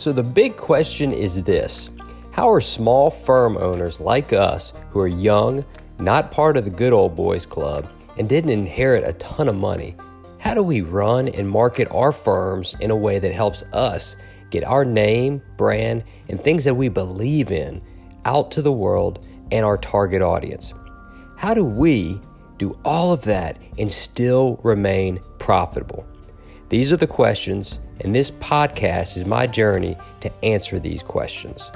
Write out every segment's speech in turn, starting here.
So, the big question is this How are small firm owners like us, who are young, not part of the good old boys club, and didn't inherit a ton of money, how do we run and market our firms in a way that helps us get our name, brand, and things that we believe in out to the world and our target audience? How do we do all of that and still remain profitable? These are the questions, and this podcast is my journey to answer these questions.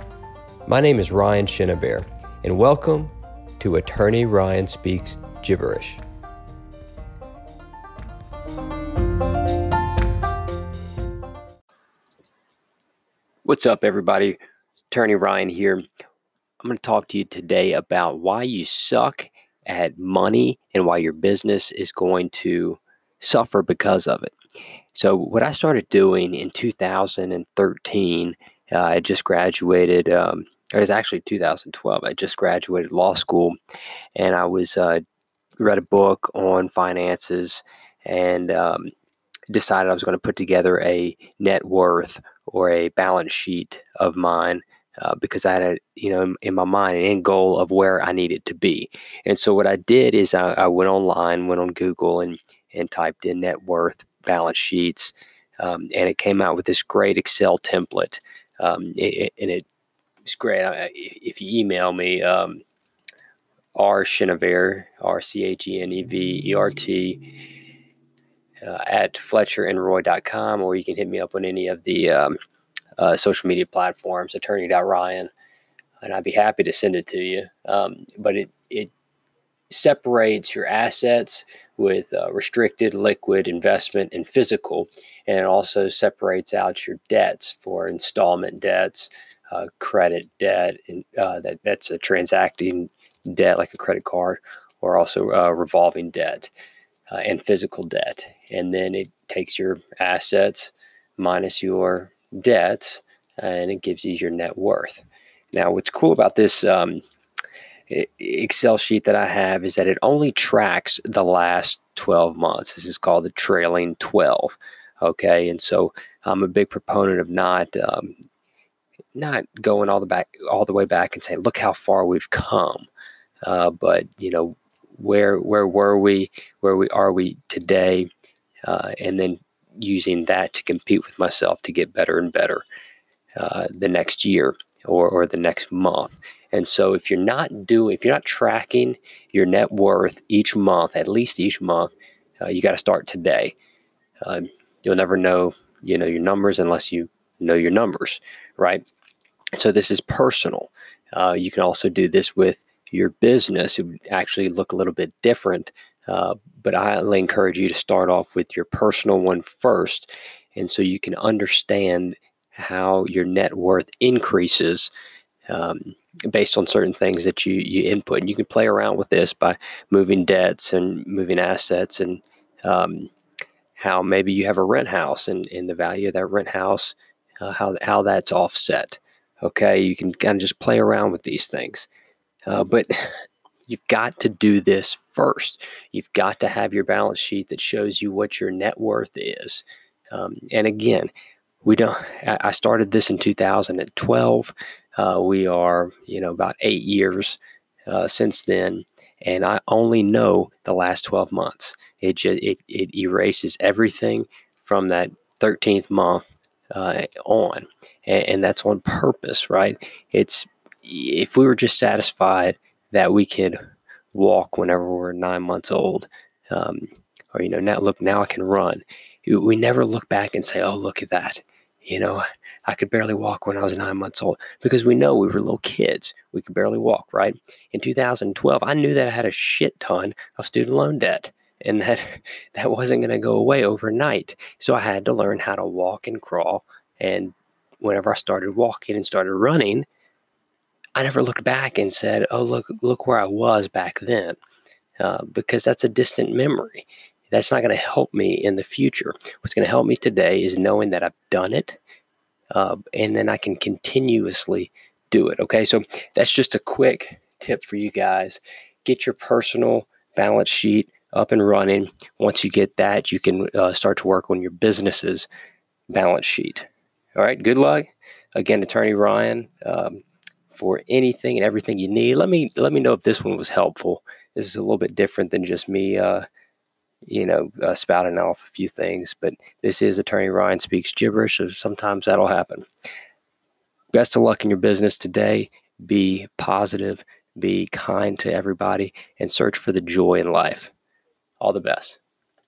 My name is Ryan Chenevert, and welcome to Attorney Ryan Speaks Gibberish. What's up, everybody? Attorney Ryan here. I'm going to talk to you today about why you suck at money and why your business is going to suffer because of it. So, what I started doing in 2013, uh, I just graduated. Um, it was actually 2012. I just graduated law school, and I was uh, read a book on finances and um, decided I was going to put together a net worth or a balance sheet of mine uh, because I had, a, you know, in, my mind an end goal of where I needed to be. And so what I did is I, I went online, went on Google, and and typed in net worth balance sheets, um, and it came out with this great Excel template. Um, it, and it, it's great. If you email me, um, R Chenevert, R C H E N E V E R T, uh, at FletcherandRoy.com, or you can hit me up on any of the um, uh, social media platforms, attorney.ryan, and I'd be happy to send it to you. Um, but it, it separates your assets with uh, restricted, liquid, investment, and physical. And it also separates out your debts for installment debts, uh, credit debt, and uh, that, that's a transacting debt like a credit card, or also uh, revolving debt uh, and physical debt. And then it takes your assets minus your debts and it gives you your net worth. Now, what's cool about this um, Excel sheet that I have is that it only tracks the last 12 months. This is called the trailing 12. Okay, and so I'm a big proponent of not um, not going all the back all the way back and saying, look how far we've come. Uh, but you know, where where were we? Where we are we today? Uh, and then using that to compete with myself to get better and better uh, the next year or, or the next month. And so if you're not doing, if you're not tracking your net worth each month, at least each month, uh, you got to start today. Uh, you'll never know, you know, your numbers unless you know your numbers, right? So this is personal. Uh, you can also do this with your business. It would actually look a little bit different, uh, but I encourage you to start off with your personal one first, and so you can understand how your net worth increases um, based on certain things that you you input. And you can play around with this by moving debts and moving assets and um, how maybe you have a rent house and, and the value of that rent house, uh, how how that's offset. Okay, you can kind of just play around with these things, uh, but you've got to do this first. You've got to have your balance sheet that shows you what your net worth is. Um, and again, we don't. I started this in 2012. Uh, we are, you know, about eight years uh, since then, and I only know the last 12 months. It just it, it erases everything from that 13th month uh, on, and, and that's on purpose, right? It's if we were just satisfied that we could walk whenever we're nine months old, um, or you know, now look, now I can run. We never look back and say, "Oh, look at that." You know, I could barely walk when I was nine months old because we know we were little kids. We could barely walk, right? In 2012, I knew that I had a shit ton of student loan debt and that that wasn't going to go away overnight. So I had to learn how to walk and crawl. And whenever I started walking and started running, I never looked back and said, "Oh, look, look where I was back then," uh, because that's a distant memory. That's not going to help me in the future. What's going to help me today is knowing that I've done it, uh, and then I can continuously do it. Okay, so that's just a quick tip for you guys. Get your personal balance sheet up and running. Once you get that, you can uh, start to work on your business's balance sheet. All right, good luck. Again, Attorney Ryan. Um, for anything and everything you need. Let me let me know if this one was helpful. This is a little bit different than just me, uh, you know, uh, spouting off a few things. But this is Attorney Ryan speaks gibberish, so sometimes that'll happen. Best of luck in your business today. Be positive, be kind to everybody, and search for the joy in life. All the best.